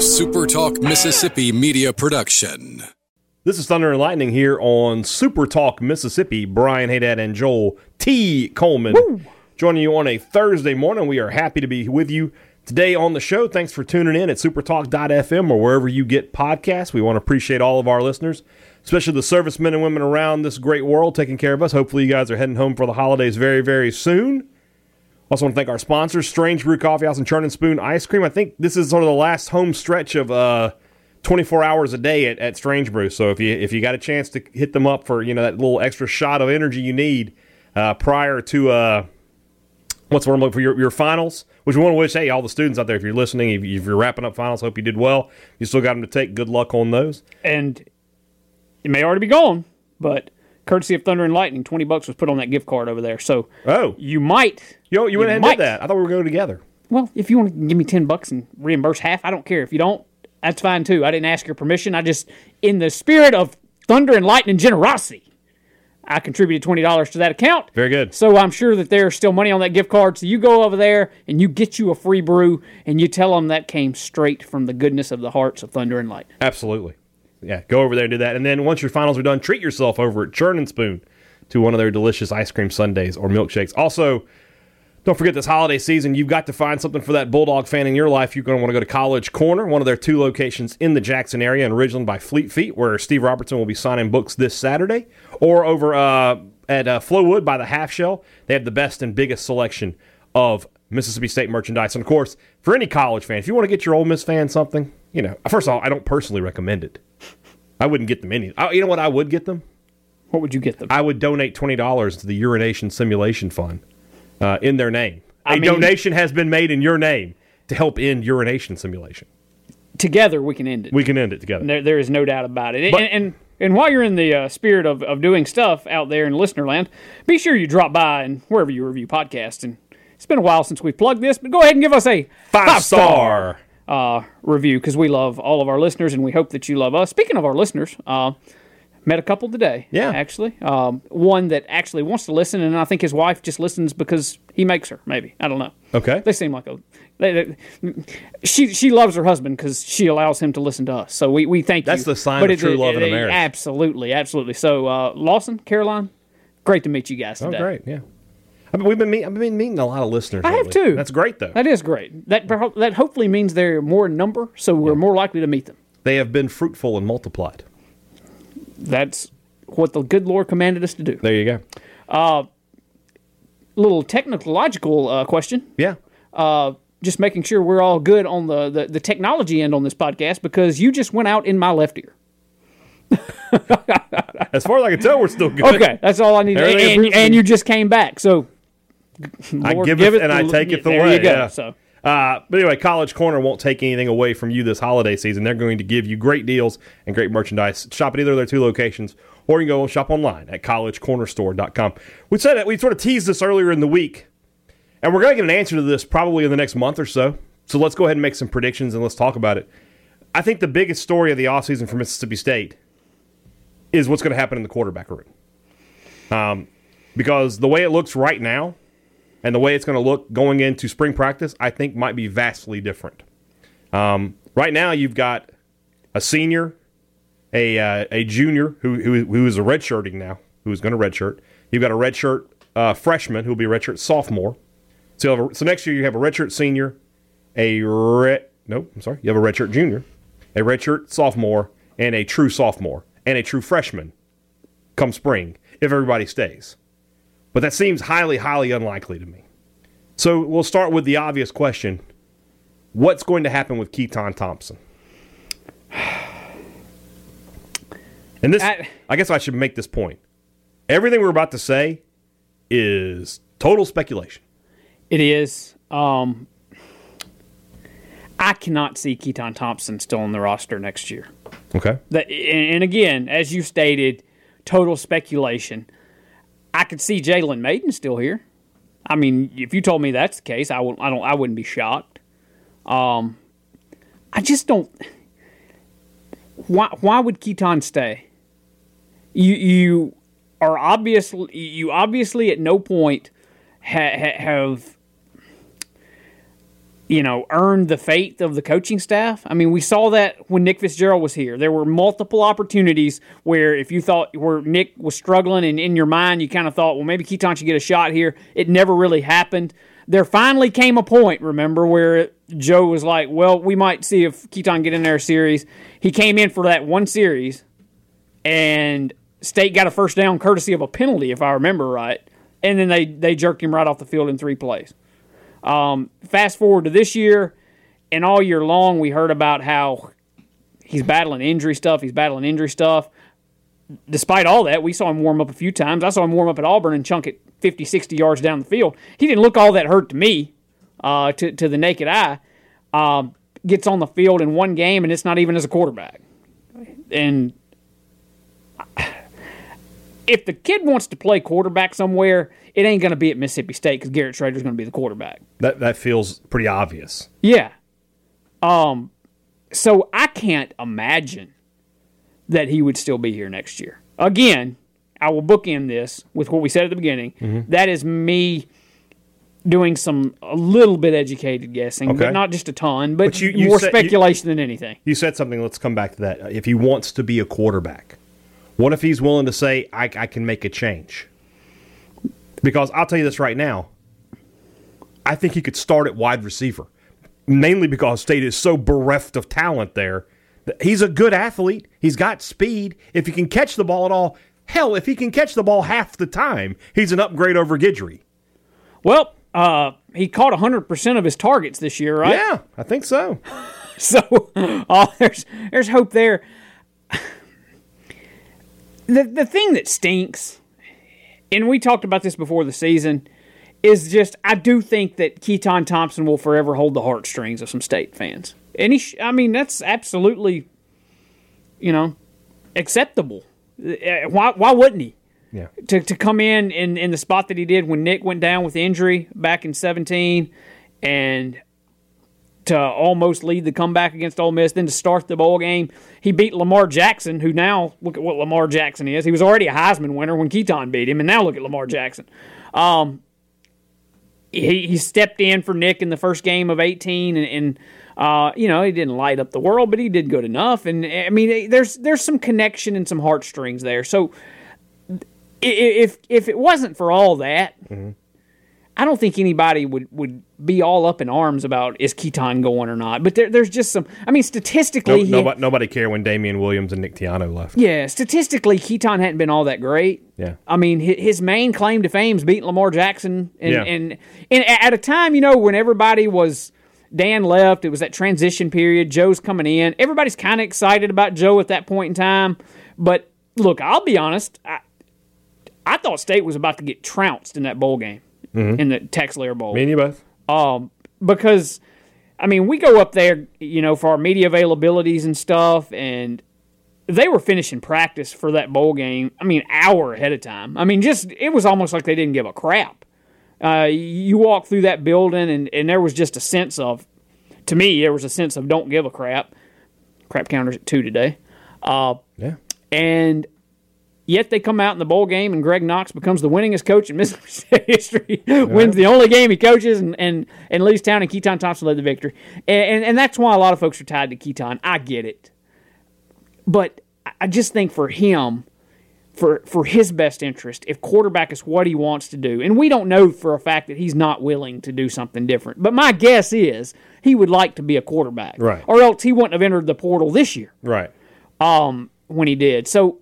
A Super Talk Mississippi media production. This is Thunder and Lightning here on Super Talk Mississippi. Brian Haydad and Joel T. Coleman joining you on a Thursday morning. We are happy to be with you today on the show. Thanks for tuning in at supertalk.fm or wherever you get podcasts. We want to appreciate all of our listeners, especially the servicemen and women around this great world taking care of us. Hopefully, you guys are heading home for the holidays very, very soon. Also, want to thank our sponsors, Strange Brew Coffee House and Churn and Spoon Ice Cream. I think this is sort of the last home stretch of uh, 24 hours a day at, at Strange Brew. So if you if you got a chance to hit them up for you know that little extra shot of energy you need uh, prior to uh, what's the word for your, your finals, which we want to wish hey all the students out there if you're listening if, if you're wrapping up finals, hope you did well. You still got them to take. Good luck on those. and it may already be gone, but courtesy of Thunder and Lightning, twenty bucks was put on that gift card over there. So Oh, you might, yo, you went ahead and did that. I thought we were going together. well, if you want to give me ten bucks and reimburse half, I don't care. If you don't, that's fine too. I didn't ask your permission. I just, in the spirit of Thunder and Lightning generosity, I contributed twenty dollars to that account. Very good. So I'm sure that there's still money on that gift card. So you go over there and you get you a free brew, and you tell them that came straight from the goodness of the hearts of Thunder and Lightning. Absolutely. Yeah, go over there and do that. And then once your finals are done, treat yourself over at Churn and Spoon to one of their delicious ice cream sundaes or milkshakes. Also, don't forget this holiday season, you've got to find something for that Bulldog fan in your life. You're going to want to go to College Corner, one of their two locations in the Jackson area in Ridgeland by Fleet Feet, where Steve Robertson will be signing books this Saturday, or over uh, at uh, Flowwood by the Half Shell. They have the best and biggest selection of Mississippi State merchandise. And of course, for any college fan, if you want to get your Ole Miss fan something, you know, first of all, I don't personally recommend it. I wouldn't get them any. I, you know what I would get them? What would you get them? I would donate twenty dollars to the Urination Simulation Fund uh, in their name. A I mean- donation has been made in your name to help end urination simulation. Together we can end it. We can end it together. There, there is no doubt about it. But- and, and and while you're in the uh, spirit of, of doing stuff out there in listener land, be sure you drop by and wherever you review podcasts. And it's been a while since we plugged this, but go ahead and give us a Five star. Uh, review because we love all of our listeners and we hope that you love us. Speaking of our listeners, uh, met a couple today. Yeah. actually, um, one that actually wants to listen, and I think his wife just listens because he makes her. Maybe I don't know. Okay. They seem like a. They, they, she she loves her husband because she allows him to listen to us. So we, we thank you. That's the sign but of true love in a marriage. Absolutely, absolutely. So uh, Lawson, Caroline, great to meet you guys today. Oh, today. great. Yeah. I mean, we've been meet, I've been meeting a lot of listeners. I have too. That's great though. That is great. That that hopefully means they're more in number, so we're more likely to meet them. They have been fruitful and multiplied. That's what the good Lord commanded us to do. There you go. Uh, little technological uh, question. Yeah. Just making sure we're all good on the, the, the technology end on this podcast because you just went out in my left ear. As far as I can tell, we're still good. Okay, that's all I need. And, and, and you just came back, so I give, it, and I take it there away. you go. Yeah. So Uh, but anyway, College Corner won't take anything away from you this holiday season. They're going to give you great deals and great merchandise. Shop at either of their two locations, or you can go shop online at collegecornerstore.com. We said it, we sort of teased this earlier in the week, and we're going to get an answer to this probably in the next month or so. So let's go ahead and make some predictions and let's talk about it. I think the biggest story of the offseason for Mississippi State is what's going to happen in the quarterback room. Um, because the way it looks right now, and the way it's going to look going into spring practice, I think might be vastly different. Um, right now, you've got a senior, a uh, a junior who, who who is a redshirting now, who's going to redshirt. You've got a redshirt uh, freshman who will be a redshirt sophomore. So, a, so next year you have a redshirt senior, a red no, I'm sorry, you have a redshirt junior, a redshirt sophomore, and a true sophomore, and a true freshman come spring if everybody stays. But that seems highly, highly unlikely to me. So we'll start with the obvious question What's going to happen with Keytaon Thompson? And this, I- I guess I should make this point. Everything we're about to say is total speculation. it is. Um, I cannot see Keytaon Thompson still on the roster next year. Okay. That, and again, as you stated, total speculation. I could see Jalen Mayden still here. I mean, if you told me that's the case, I would. I don't. I wouldn't be shocked. Um, I just don't. Why? Why would Keytaon stay? You you are obviously you obviously at no point ha, ha, have you know, earned the faith of the coaching staff. I mean, we saw that when Nick Fitzgerald was here. There were multiple opportunities where if you thought where Nick was struggling and in your mind you kind of thought, well, maybe Keytaon should get a shot here. It never really happened. There finally came a point, remember, where Joe was like, well, we might see if Keytaon get in there a series. He came in for that one series and State got a first down courtesy of a penalty, if I remember right. And then they, they jerked him right off the field in three plays. Um, fast forward to this year, and all year long we heard about how he's battling injury stuff. He's battling injury stuff. Despite all that, we saw him warm up a few times. I saw him warm up at Auburn and chunk it 50, 60 yards down the field. He didn't look all that hurt to me, uh, to, to the naked eye. Um, gets on the field in one game, and it's not even as a quarterback. And if the kid wants to play quarterback somewhere, it ain't going to be at Mississippi State because Garrett Shrader's going to be the quarterback. That that feels pretty obvious. Yeah. Um. So I can't imagine that he would still be here next year. Again, I will bookend this with what we said at the beginning. Mm-hmm. That is me doing some a little bit educated guessing, Okay. but not just a ton, but, But you- you more said- you- speculation than anything. You said something. Let's come back to that. If he wants to be a quarterback, what if he's willing to say, "I, I can make a change"? Because I'll tell you this right now. I think he could start at wide receiver, mainly because State is so bereft of talent there. He's a good athlete. He's got speed. If he can catch the ball at all, hell, if he can catch the ball half the time, he's an upgrade over Guidry. Well, uh, he caught 100% of his targets this year, right? Yeah, I think so. So oh, there's there's hope there. The the thing that stinks, and we talked about this before the season, is just I do think that Keytaon Thompson will forever hold the heartstrings of some state fans, and he sh- I mean that's absolutely, you know, acceptable. Uh, Why why wouldn't he? Yeah. to, to come in, in in the spot that he did when Nick went down with injury back in 17 and to almost lead the comeback against Ole Miss, then to start the bowl game. He beat Lamar Jackson, who now look at what Lamar Jackson is. He was already a Heisman winner when Keytaon beat him, and now look at Lamar Jackson. Um, he, he stepped in for Nick in the first game of 18 and, and uh, you know, he didn't light up the world, but he did good enough. And I mean, there's there's some connection and some heartstrings there. So if if it wasn't for all that, I don't think anybody would, would be all up in arms about is Keytaon going or not. But there, there's just some. I mean, statistically, he- nobody, nobody cared when Damian Williams and Nick Tiano left. yeah, statistically, Keytaon hadn't been all that great. Yeah. I mean, his main claim to fame is beating Lamar Jackson, and Yeah. and, and at a time, you know, when everybody was Dan left, it was that transition period. Joe's coming in. Everybody's kind of excited about Joe at that point in time. But look, I'll be honest. I, I thought State was about to get trounced in that bowl game in the TaxSlayer Bowl Me and you both. um, because I mean we go up there, you know, for our media availabilities and stuff, and they were finishing practice for that bowl game. I mean, hour ahead of time. I mean, just it was almost like they didn't give a crap. Uh, you walk through that building, and and there was just a sense of, to me, there was a sense of don't give a crap. Crap counters at two today. Uh, Yeah. and yet they come out in the bowl game, and Greg Knox becomes the winningest coach in Mississippi State history. Wins the only game he coaches, and and, and leaves town. And Keytaon Thompson led the victory, and, and and that's why a lot of folks are tied to Keytaon. I get it, but I- I just think for him. For, for his best interest, if quarterback is what he wants to do, and we don't know for a fact that he's not willing to do something different, but my guess is he would like to be a quarterback, Right. Or else he wouldn't have entered the portal this year Right. Um, when he did. So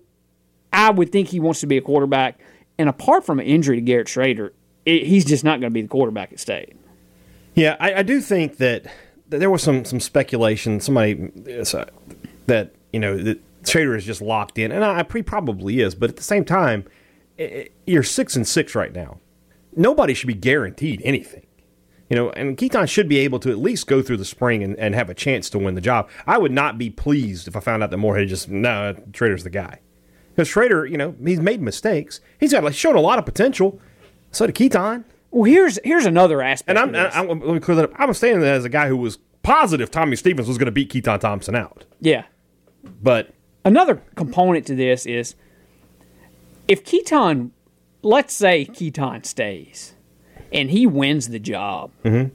I would think he wants to be a quarterback. And apart from an injury to Garrett Shrader, it, he's just not going to be the quarterback at State. Yeah, I, I do think that, there was some some speculation. Somebody uh, that you know that Shrader is just locked in, and I, he probably is. But at the same time, i- i- you're six and six right now. Nobody should be guaranteed anything. You know, and Keytaon should be able to at least go through the spring and, and have a chance to win the job. I would not be pleased if I found out that Moorhead just no Trader's the guy. Because Shrader, you know, he's made mistakes. He's got like shown a lot of potential. So did Keytaon. Well, here's here's another aspect. And I'm, of this. I'm, let me clear that up. I'm saying that as a guy who was positive Tommy Stevens was going to beat Keytaon Thompson out. yeah. But Another component to this is if Keytaon, let's say Keytaon stays and he wins the job. Mm-hmm.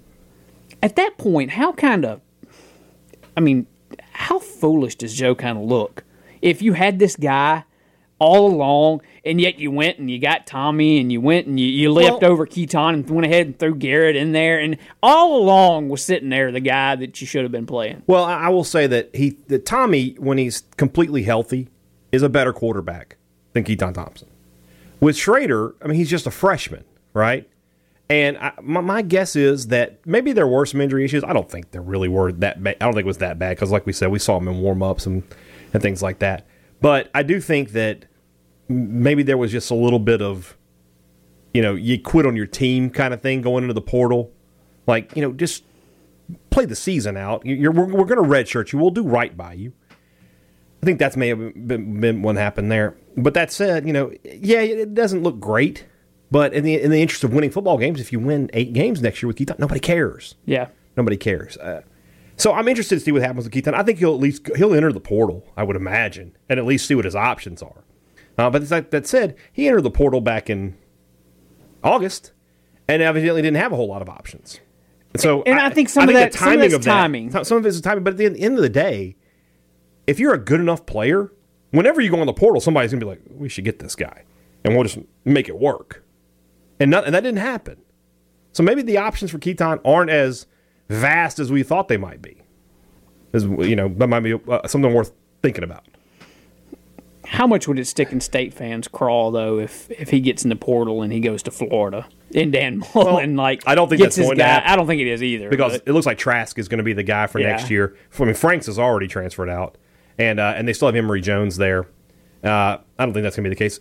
at that point, how kind of, I mean, how foolish does Joe kind of look? If you had this guy all along, and yet you went and you got Tommy, and you went and you, you leapt Well- over Keytaon and went ahead and threw Garrett in there, and all along was sitting there the guy that you should have been playing. Well, I will say that he, that Tommy, when he's completely healthy, is a better quarterback than Keytaon Thompson. With Shrader, I mean, he's just a freshman, right? And I, my, my guess is that maybe there were some injury issues. I don't think there really were that bad. I don't think it was that bad because, like we said, we saw him in warm ups and, and things like that. But I do think that maybe there was just a little bit of, you know, you quit on your team kind of thing going into the portal. Like, you know, just play the season out. You- You're, we're we're going to redshirt you. We'll do right by you. I think that's may have been, been what happened there. But that said, you know, yeah, it doesn't look great. But in the in the interest of winning football games, if you win eight games next year with Keytaon, nobody cares. Yeah. Nobody cares. Uh, so I'm interested to see what happens with Keytaon. I think he'll at least he'll enter the portal. I would imagine, and at least see what his options are. Uh, but that, that said, he entered the portal back in August, and evidently didn't have a whole lot of options. And so, And I think some of that- the some of timing that- some of it's timing. But at the end of the day, if you're a good enough player, whenever you go on the portal, somebody's gonna be like, "We should get this guy," and we'll just make it work. And, not, and that didn't happen. So maybe the options for Keytaon aren't as vast as we thought they might be. As you know, that might be uh, something worth thinking about. How much would it stick in state fans' crawl though if if he gets in the portal and he goes to Florida and Dan Mullen like I don't think that's going to happen. I don't think it is either because but- it looks like Trask is going to be the guy for Yeah. next year. I mean, Franks is already transferred out, and uh, and they still have Emory Jones there. Uh, I don't think that's going to be the case.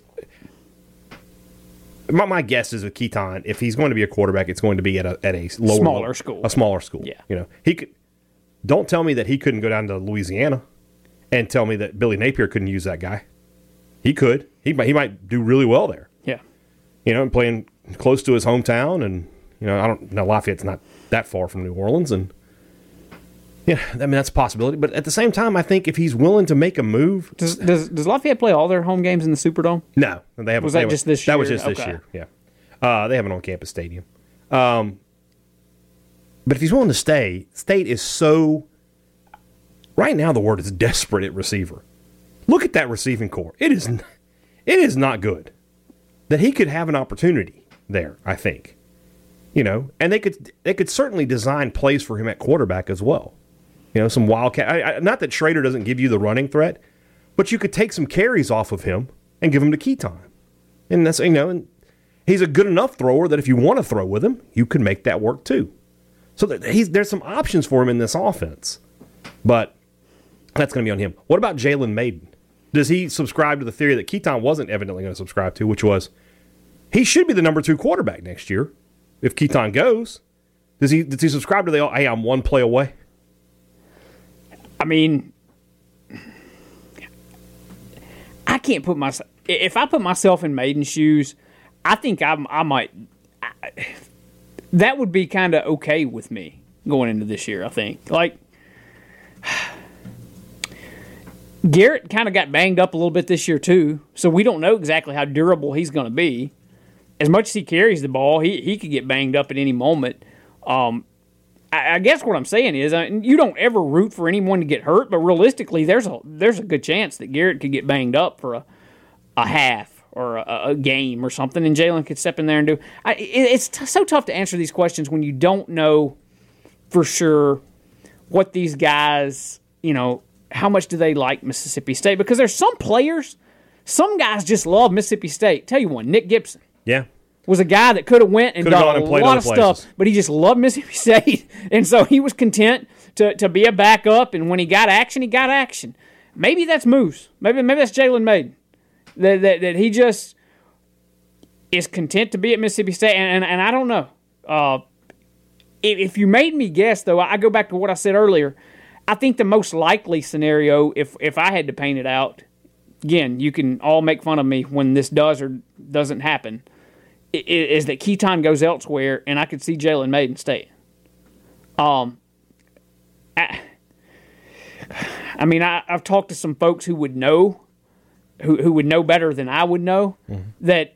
My, my guess is with Keytaon, if he's going to be a quarterback, it's going to be at a at a lower Smaller level- school. a smaller school. Yeah. you know, he could. Don't tell me that he couldn't go down to Louisiana, and tell me that Billy Napier couldn't use that guy. He could. He might. He might do really well there yeah. you know, and playing close to his hometown, and you know, I don't know Lafayette's not that far from New Orleans, and yeah, I mean that's a possibility. But at the same time, I think if he's willing to make a move, Does, does does Lafayette play all their home games in the Superdome? no, they haven't. Was that just this Year? That was just this year. Yeah, uh, they have an on-campus stadium. Um, but if he's willing to stay, State is so. Right now, the word is desperate at receiver. Look at that receiving core. It is, it is not good. That he could have an opportunity there. I think, you know, and they could they could certainly design plays for him at quarterback as well. You know, some wildcat. I, I, not that Shrader doesn't give you the running threat, but you could take some carries off of him and give him to Keytaon. And that's you know, and he's a good enough thrower that if you want to throw with him, you can make that work too. So there's some options for him in this offense, but that's going to be on him. What about Jalen Mayden? Does he subscribe to the theory that Keytaon wasn't evidently going to subscribe to, which was he should be the number two quarterback next year if Keytaon goes? Does he does he subscribe to the hey I'm one play away? I mean, I can't put myself. If I put myself in Mayden's shoes, I think I, I might. I, that would be kind of okay with me going into this year. I think like Garrett kind of got banged up a little bit this year too, so we don't know exactly how durable he's going to be. As much as he carries the ball, he he could get banged up at any moment. Um, I, I guess what I'm saying is, uh, you don't ever root for anyone to get hurt, but realistically, there's a there's a good chance that Garrett could get banged up for a a half or a, a game or something, and Jalen could step in there and do. I, it, it's t- so tough to answer these questions when you don't know for sure what these guys, you know, how much do they like Mississippi State? Because there's some players, some guys just love Mississippi State. Tell you one, Nick Gibson Yeah, was a guy that could have went and Could've done gone a lot of stuff, but he just loved Mississippi State, and so he was content to, to be a backup. And when he got action, he got action. Maybe that's Moose. Maybe maybe that's Jalen Mayden. That, that that he just is content to be at Mississippi State, and and, and I don't know. Uh, if, if you made me guess, though, I go back to what I said earlier. I think the most likely scenario, if if I had to paint it out, again, you can all make fun of me when this does or doesn't happen is that Keytaon goes elsewhere, and I could see Jalen Mayden stay. Um, I, I mean, I, I've talked to some folks who would know, who who would know better than I would know, that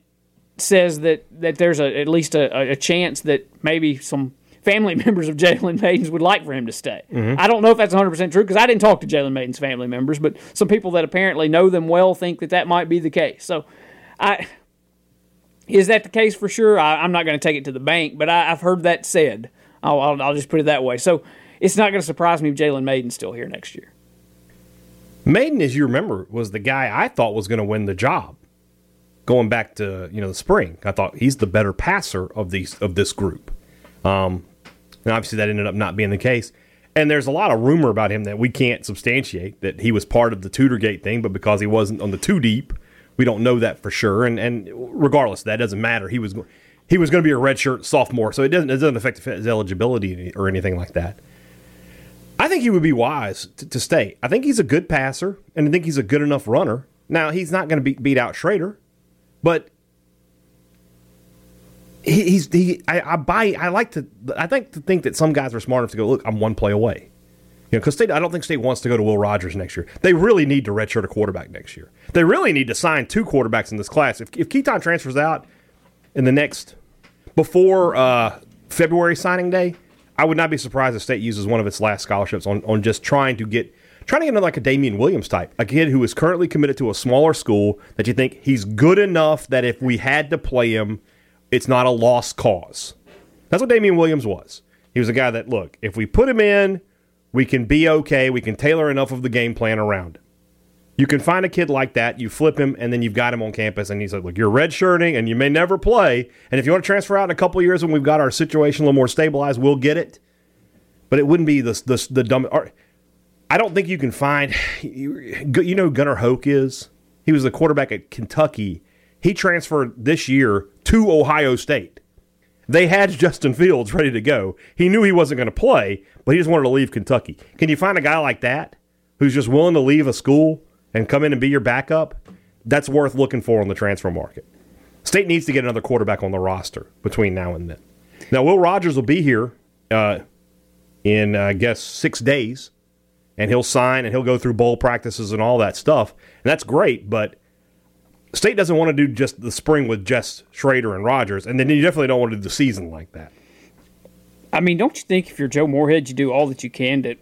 says that that there's a at least a, a chance that maybe some family members of Jalen Mayden's would like for him to stay. Mm-hmm. I don't know if that's 100% true because I didn't talk to Jalen Mayden's family members, but some people that apparently know them well think that that might be the case. So, I is that the case for sure? I, am not going to take it to the bank, but I, have heard that said. I'll, I'll, I'll, just put it that way. So it's not going to surprise me if Jalen Mayden's still here next year. Mayden, as you remember, was the guy I thought was going to win the job. Going back to you know the spring, I thought he's the better passer of these of this group. Um, and obviously that ended up not being the case. And there's a lot of rumor about him that we can't substantiate that he was part of the Tutorgate thing, but because he wasn't on the two deep, we don't know that for sure. And and regardless, that doesn't matter. He was he was going to be a redshirt sophomore, so it doesn't it doesn't affect his eligibility or anything like that. I think he would be wise to, to, stay. I think he's a good passer, and I think he's a good enough runner. Now he's not going to beat, beat out Shrader, but he, he's he. I, I, buy. I like to. I think to think that some guys are smart enough to go. Look, I'm one play away. You know, because State. I don't think State wants to go to Will Rogers next year. They really need to redshirt a quarterback next year. They really need to sign two quarterbacks in this class. If if Keytaon transfers out in the next before uh, February signing day I would not be surprised if State uses one of its last scholarships on, on just trying to get trying to get into like a Damian Williams type, a kid who is currently committed to a smaller school that you think he's good enough that if we had to play him, it's not a lost cause. That's what Damian Williams was. He was a guy that look, if we put him in, we can be okay. We can tailor enough of the game plan around. You can find a kid like that, you flip him, and then you've got him on campus, and he's like, look, you're redshirting, and you may never play. And if you want to transfer out in a couple years when we've got our situation a little more stabilized, we'll get it. But it wouldn't be the the, the dumb. I don't think you can find. You know, Gunnar Hoke is. He was the quarterback at Kentucky. He transferred this year to Ohio State. They had Justin Fields ready to go. He knew he wasn't going to play, but he just wanted to leave Kentucky. Can you find a guy like that who's just willing to leave a school and come in and be your backup, that's worth looking for on the transfer market. State needs to get another quarterback on the roster between now and then. Now, Will Rogers will be here uh, in, uh, I guess, six days, and he'll sign and he'll go through bowl practices and all that stuff. And that's great, but State doesn't want to do just the spring with just Shrader and Rogers, and then you definitely don't want to do the season like that. I mean, don't you think if you're Joe Moorhead, you do all that you can to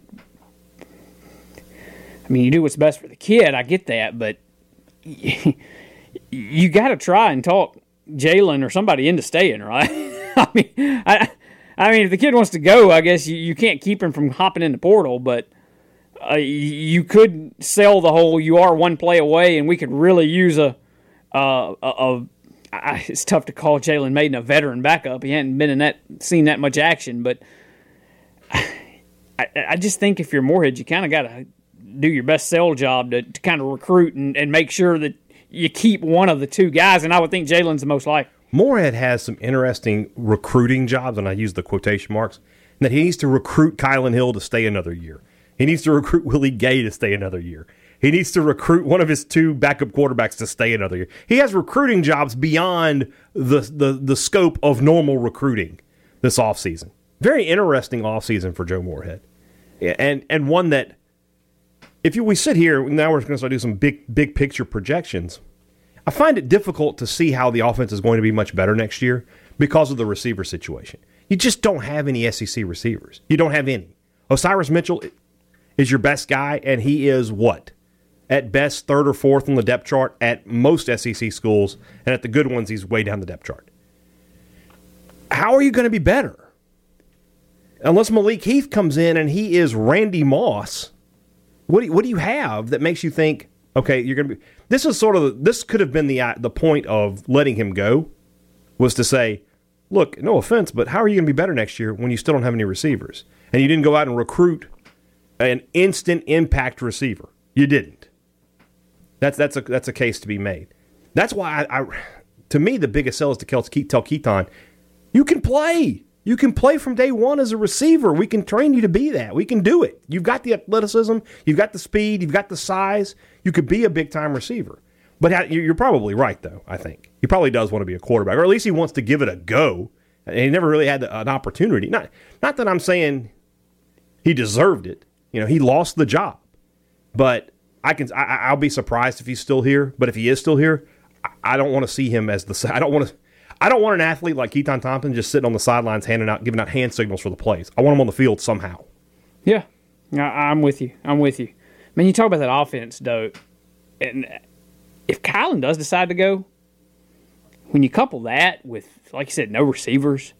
I mean, you do what's best for the kid. I get that, but you, got to try and talk Jalen or somebody into staying, right? I mean, I, I mean, if the kid wants to go, I guess you, you can't keep him from hopping in the portal, but uh, you could sell the whole you are one play away, and we could really use a, uh, it's tough to call Jalen Mayden a veteran backup. He hadn't been in that seen that much action, but I, I just think if you're Moorhead, you kind of got to do your best sell job to, to kind of recruit and, and make sure that you keep one of the two guys. And I would think Jalen's the most likely. Moorhead has some interesting recruiting jobs, and I use the quotation marks, that he needs to recruit Kylan Hill to stay another year. He needs to recruit Willie Gay to stay another year. He needs to recruit one of his two backup quarterbacks to stay another year. He has recruiting jobs beyond the, the, the scope of normal recruiting this offseason. Very interesting offseason for Joe Moorhead. And and one that if you, we sit here now, we're going to start do some big big picture projections. I find it difficult to see how the offense is going to be much better next year because of the receiver situation. You just don't have any SEC receivers. You don't have any. Osirus Mitchell is your best guy, and he is what? At best, third or fourth on the depth chart at most SEC schools, and at the good ones, he's way down the depth chart. How are you going to be better? Unless Malik Heath comes in and he is Randy Moss what do you, what do you have that makes you think okay you're going to be this is sort of this could have been the uh, the point of letting him go was to say look no offense but how are you going to be better next year when you still don't have any receivers and you didn't go out and recruit an instant impact receiver you didn't that's that's a that's a case to be made that's why I, I to me the biggest sell is to tell Keytaon you can play you can play from day one as a receiver. We can train you to be that. We can do it. You've got the athleticism, you've got the speed, you've got the size. You could be a big time receiver. But you're probably right, though, I think. He probably does want to be a quarterback, or at least he wants to give it a go. And he never really had an opportunity. Not, not that I'm saying he deserved it. You know, he lost the job. But I can, I, will be surprised if he's still here. But if he is still here, I don't want to see him as the. I don't want to. I don't want an athlete like Keytaon Thompson just sitting on the sidelines handing out, giving out hand signals for the plays. I want him on the field somehow. Yeah, I, I'm with you. I'm with you. Man, you talk about that offense, though, and if Kylan does decide to go, when you couple that with, like you said, no receivers,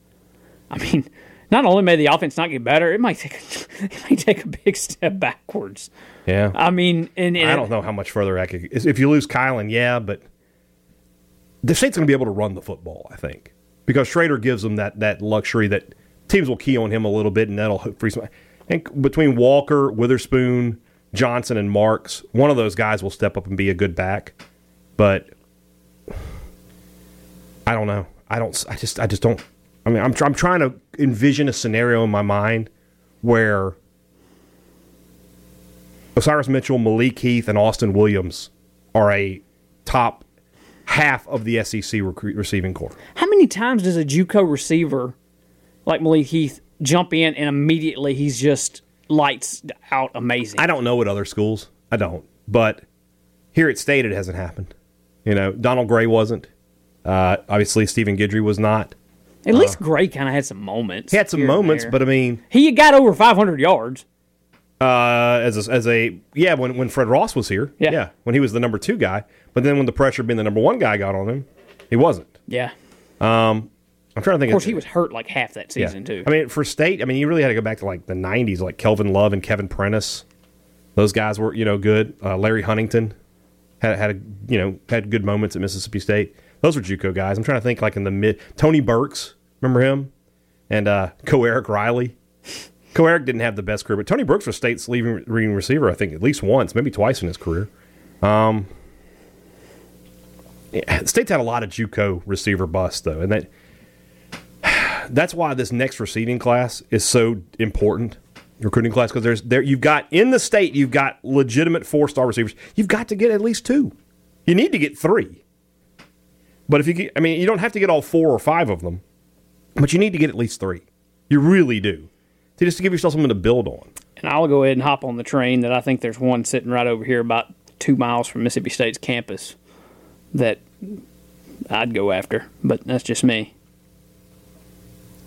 I mean, not only may the offense not get better, it might take a, it might take a big step backwards. Yeah, I mean, and, and I don't know how much further I could. If you lose Kylan, yeah, but the state's going to be able to run the football. I think because Shrader gives them that that luxury that teams will key on him a little bit, and that'll free some. And between Walker, Witherspoon, Johnson, and Marks, one of those guys will step up and be a good back. But I don't know. I don't. I just. I just don't. I mean, I'm. I'm trying to envision a scenario in my mind where Osirus Mitchell, Malik Heath, and Austin Williams are a top half of the SEC rec- receiving corps. How many times does a JUCO receiver like Malik Heath jump in and immediately he's just lights out amazing? I don't know at other schools. I don't. But here at State, it hasn't happened. You know, Donald Gray wasn't. Uh, obviously, Stephen Guidry was not. At least Gray kind of had some moments. He had some moments, but I mean, he got over 500 yards. uh, as a, as a yeah, when when Fred Ross was here, Yeah. when he was the number two guy, but then when the pressure being the number one guy got on him, he wasn't. Yeah. Um, I'm trying to think. Of course, he was hurt like half that yeah. season too. I mean, for state, I mean, you really had to go back to like the '90s, like Kelvin Love and Kevin Prentice. Those guys were you know good. Uh, Larry Huntington had had a, you know had good moments at Mississippi State. Those were JUCO guys. I'm trying to think like in the mid. Tony Burks, remember him? And uh, Co Eric Riley. Co Eric didn't have the best career, but Tony Brooks was State's leading receiver. I think at least once, maybe twice in his career. Um, yeah, State's had a lot of JUCO receiver busts though, and that that's why this next receiving class is so important recruiting class because there's there you've got in the state you've got legitimate four star receivers you've got to get at least two you need to get three but if you get i mean you don't have to get all four or five of them but you need to get at least three you really do to just to give yourself something to build on and I'll go ahead and hop on the train that I think there's one sitting right over here about two miles from Mississippi State's campus that I'd go after, but that's just me.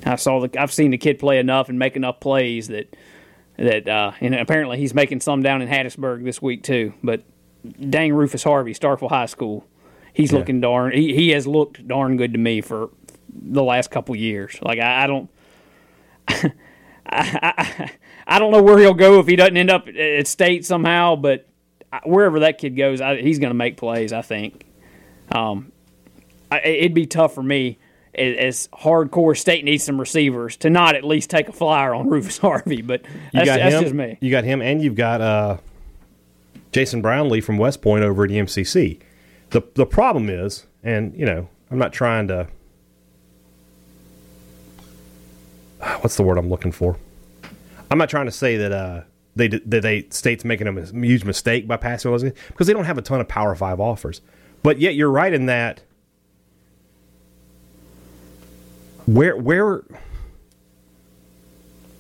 I saw the I've seen the kid play enough and make enough plays that that uh, and apparently he's making some down in Hattiesburg this week too. But dang Rufus Harvey, Starkville High School, he's looking darn he, he has looked darn good to me for the last couple years. Like I, I don't I I don't know where he'll go if he doesn't end up at state somehow, but wherever that kid goes, I, he's going to make plays. I think. Um, I, it'd be tough for me as, as hardcore state needs some receivers to not at least take a flyer on Rufus Harvey, but you that's, got that's him just me. you got him and you've got uh, jason brownlee from west point over at emcc the, the problem is and you know i'm not trying to what's the word i'm looking for I'm not trying to say that uh, they that they states making a huge mistake by passing those because they don't have a ton of Power Five offers. But yet you're right in that where where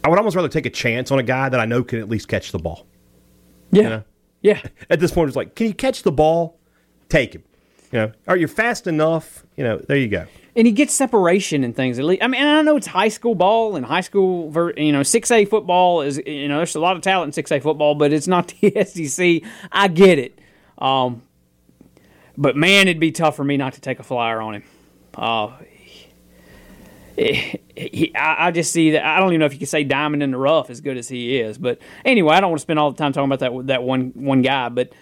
I would almost rather take a chance on a guy that I know can at least catch the ball. Yeah, know? yeah. At this point, it's like, can you catch the ball? Take him. You know, are you fast enough? You know, there you go. And he gets separation and things. At least, I mean, I know it's high school ball and high school, you know, six A football is, you know, there's a lot of talent in six A football, but it's not the SEC. I get it, um, but man, it'd be tough for me not to take a flyer on him. Uh, he, he- I, I just see that. I don't even know if you can say diamond in the rough as good as he is. But anyway, I don't want to spend all the time talking about that that one one guy. But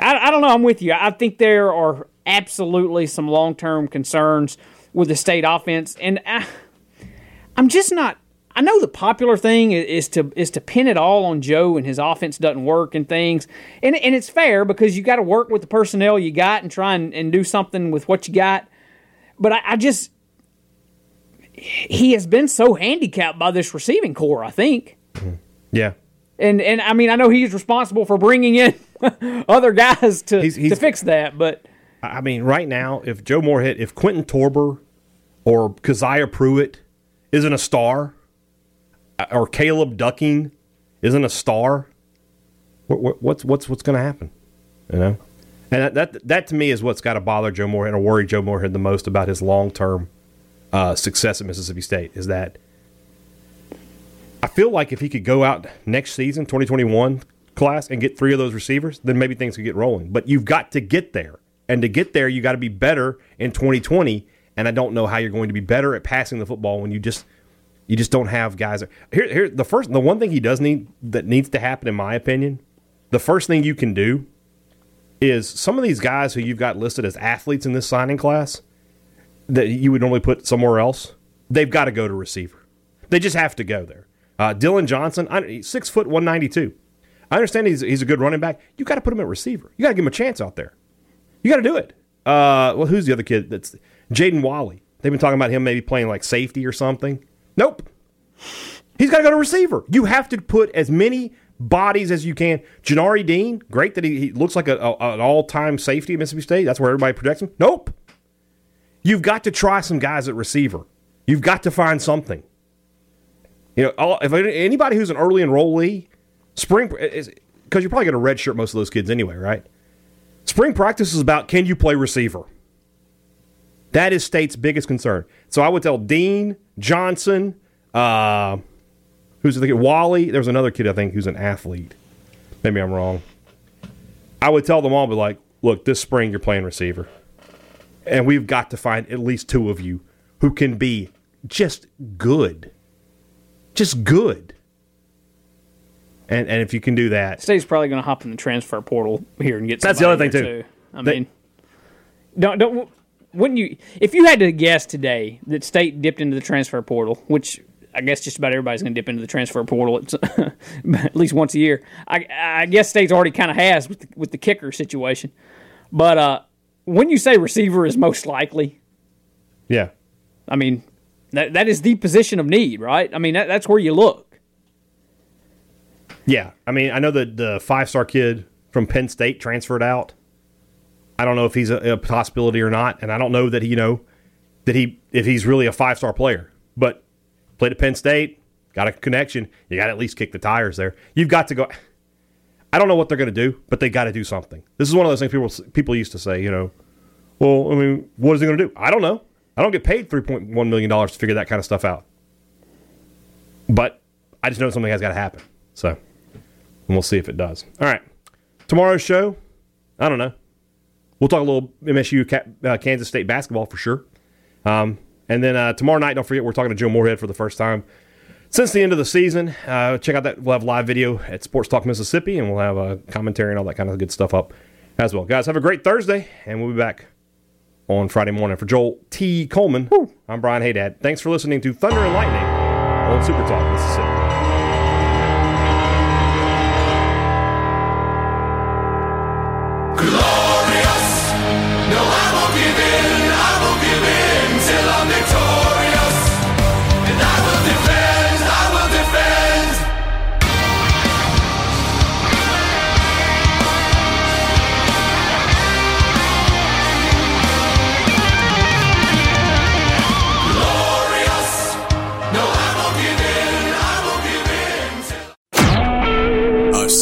I, I don't know. I'm with you. I think there are absolutely some long term concerns with the state offense, and I, I'm just not. I know the popular thing is to is to pin it all on Joe and his offense doesn't work and things, and and it's fair because you got to work with the personnel you got and try and, and do something with what you got. But I, I just he has been so handicapped by this receiving core. I think. Mm-hmm. Yeah. And and I mean I know he's responsible for bringing in other guys to He's- he's- to fix that, but I mean, right now, if Joe Moorhead, if Quentin Torber or Keziah Pruitt isn't a star, uh, or Caleb Ducking isn't a star, what, what, what's what's what's going to happen? You know, And that, that that to me is what's got to bother Joe Moorhead or worry Joe Moorhead the most about his long term uh, success at Mississippi State is that I feel like if he could go out next season, 2021 class, and get three of those receivers, then maybe things could get rolling. But you've got to get there. And to get there, you got to be better in 2020. And I don't know how you're going to be better at passing the football when you just you just don't have guys. Here, here, the first, the one thing he does need that needs to happen, in my opinion, the first thing you can do is some of these guys who you've got listed as athletes in this signing class that you would normally put somewhere else, they've got to go to receiver. They just have to go there. Uh, Dillon Johnson, six foot one ninety two. I understand he's he's a good running back. You got to put him at receiver. You got to give him a chance out there. You got to do it. Uh, well, who's the other kid? That's Jaden Walley. They've been talking about him maybe playing like safety or something. Nope. He's got to go to receiver. You have to put as many bodies as you can. Janari Dean, great that he, he looks like a, a, an all time safety at Mississippi State. That's where everybody projects him. Nope. You've got to try some guys at receiver. You've got to find something. You know, all, if anybody who's an early enrollee, spring because you're probably going to redshirt most of those kids anyway, right? Spring practice is about can you play receiver. That is state's biggest concern. So I would tell Dean Johnson, uh, who's the kid? Walley. There's another kid I think who's an athlete. Maybe I'm wrong. I would tell them all, be like, look, this spring you're playing receiver, and we've got to find at least two of you who can be just good, just good. And and if you can do that, State's probably going to hop in the transfer portal here and get. That's the other thing too. too. I they, mean, don't don't wouldn't you if you had to guess today that State dipped into the transfer portal, which I guess just about everybody's going to dip into the transfer portal at least once a year. I, I guess State's already kind of has with the, with the kicker situation. But uh, when you say receiver is most likely, yeah, I mean that that is the position of need, right? I mean that, that's where you look. Yeah, I mean I know that the five star kid from Penn State transferred out. I don't know if he's a, a possibility or not, and I don't know that he, you know that he if he's really a five star player. But played at Penn State, got a connection. You got to at least kick the tires there. You've got to go. I don't know what they're going to do, but they got to do something. This is one of those things people people used to say, you know, well, I mean, what is he going to do? I don't know. I don't get paid three point one million dollars to figure that kind of stuff out. But I just know something has got to happen. So, and we'll see if it does. All right, tomorrow's show. I don't know. We'll talk a little MSU uh, Kansas State basketball for sure. Um, and then uh, tomorrow night, don't forget, we're talking to Joe Moorhead for the first time since the end of the season. Uh, check out that. We'll have live video at Sports Talk Mississippi, and we'll have a commentary and all that kind of good stuff up as well. Guys, have a great Thursday, and we'll be back on Friday morning. For Joel T. Coleman, Woo. I'm Brian Haydad. Thanks for listening to Thunder and Lightning on Super Talk Mississippi.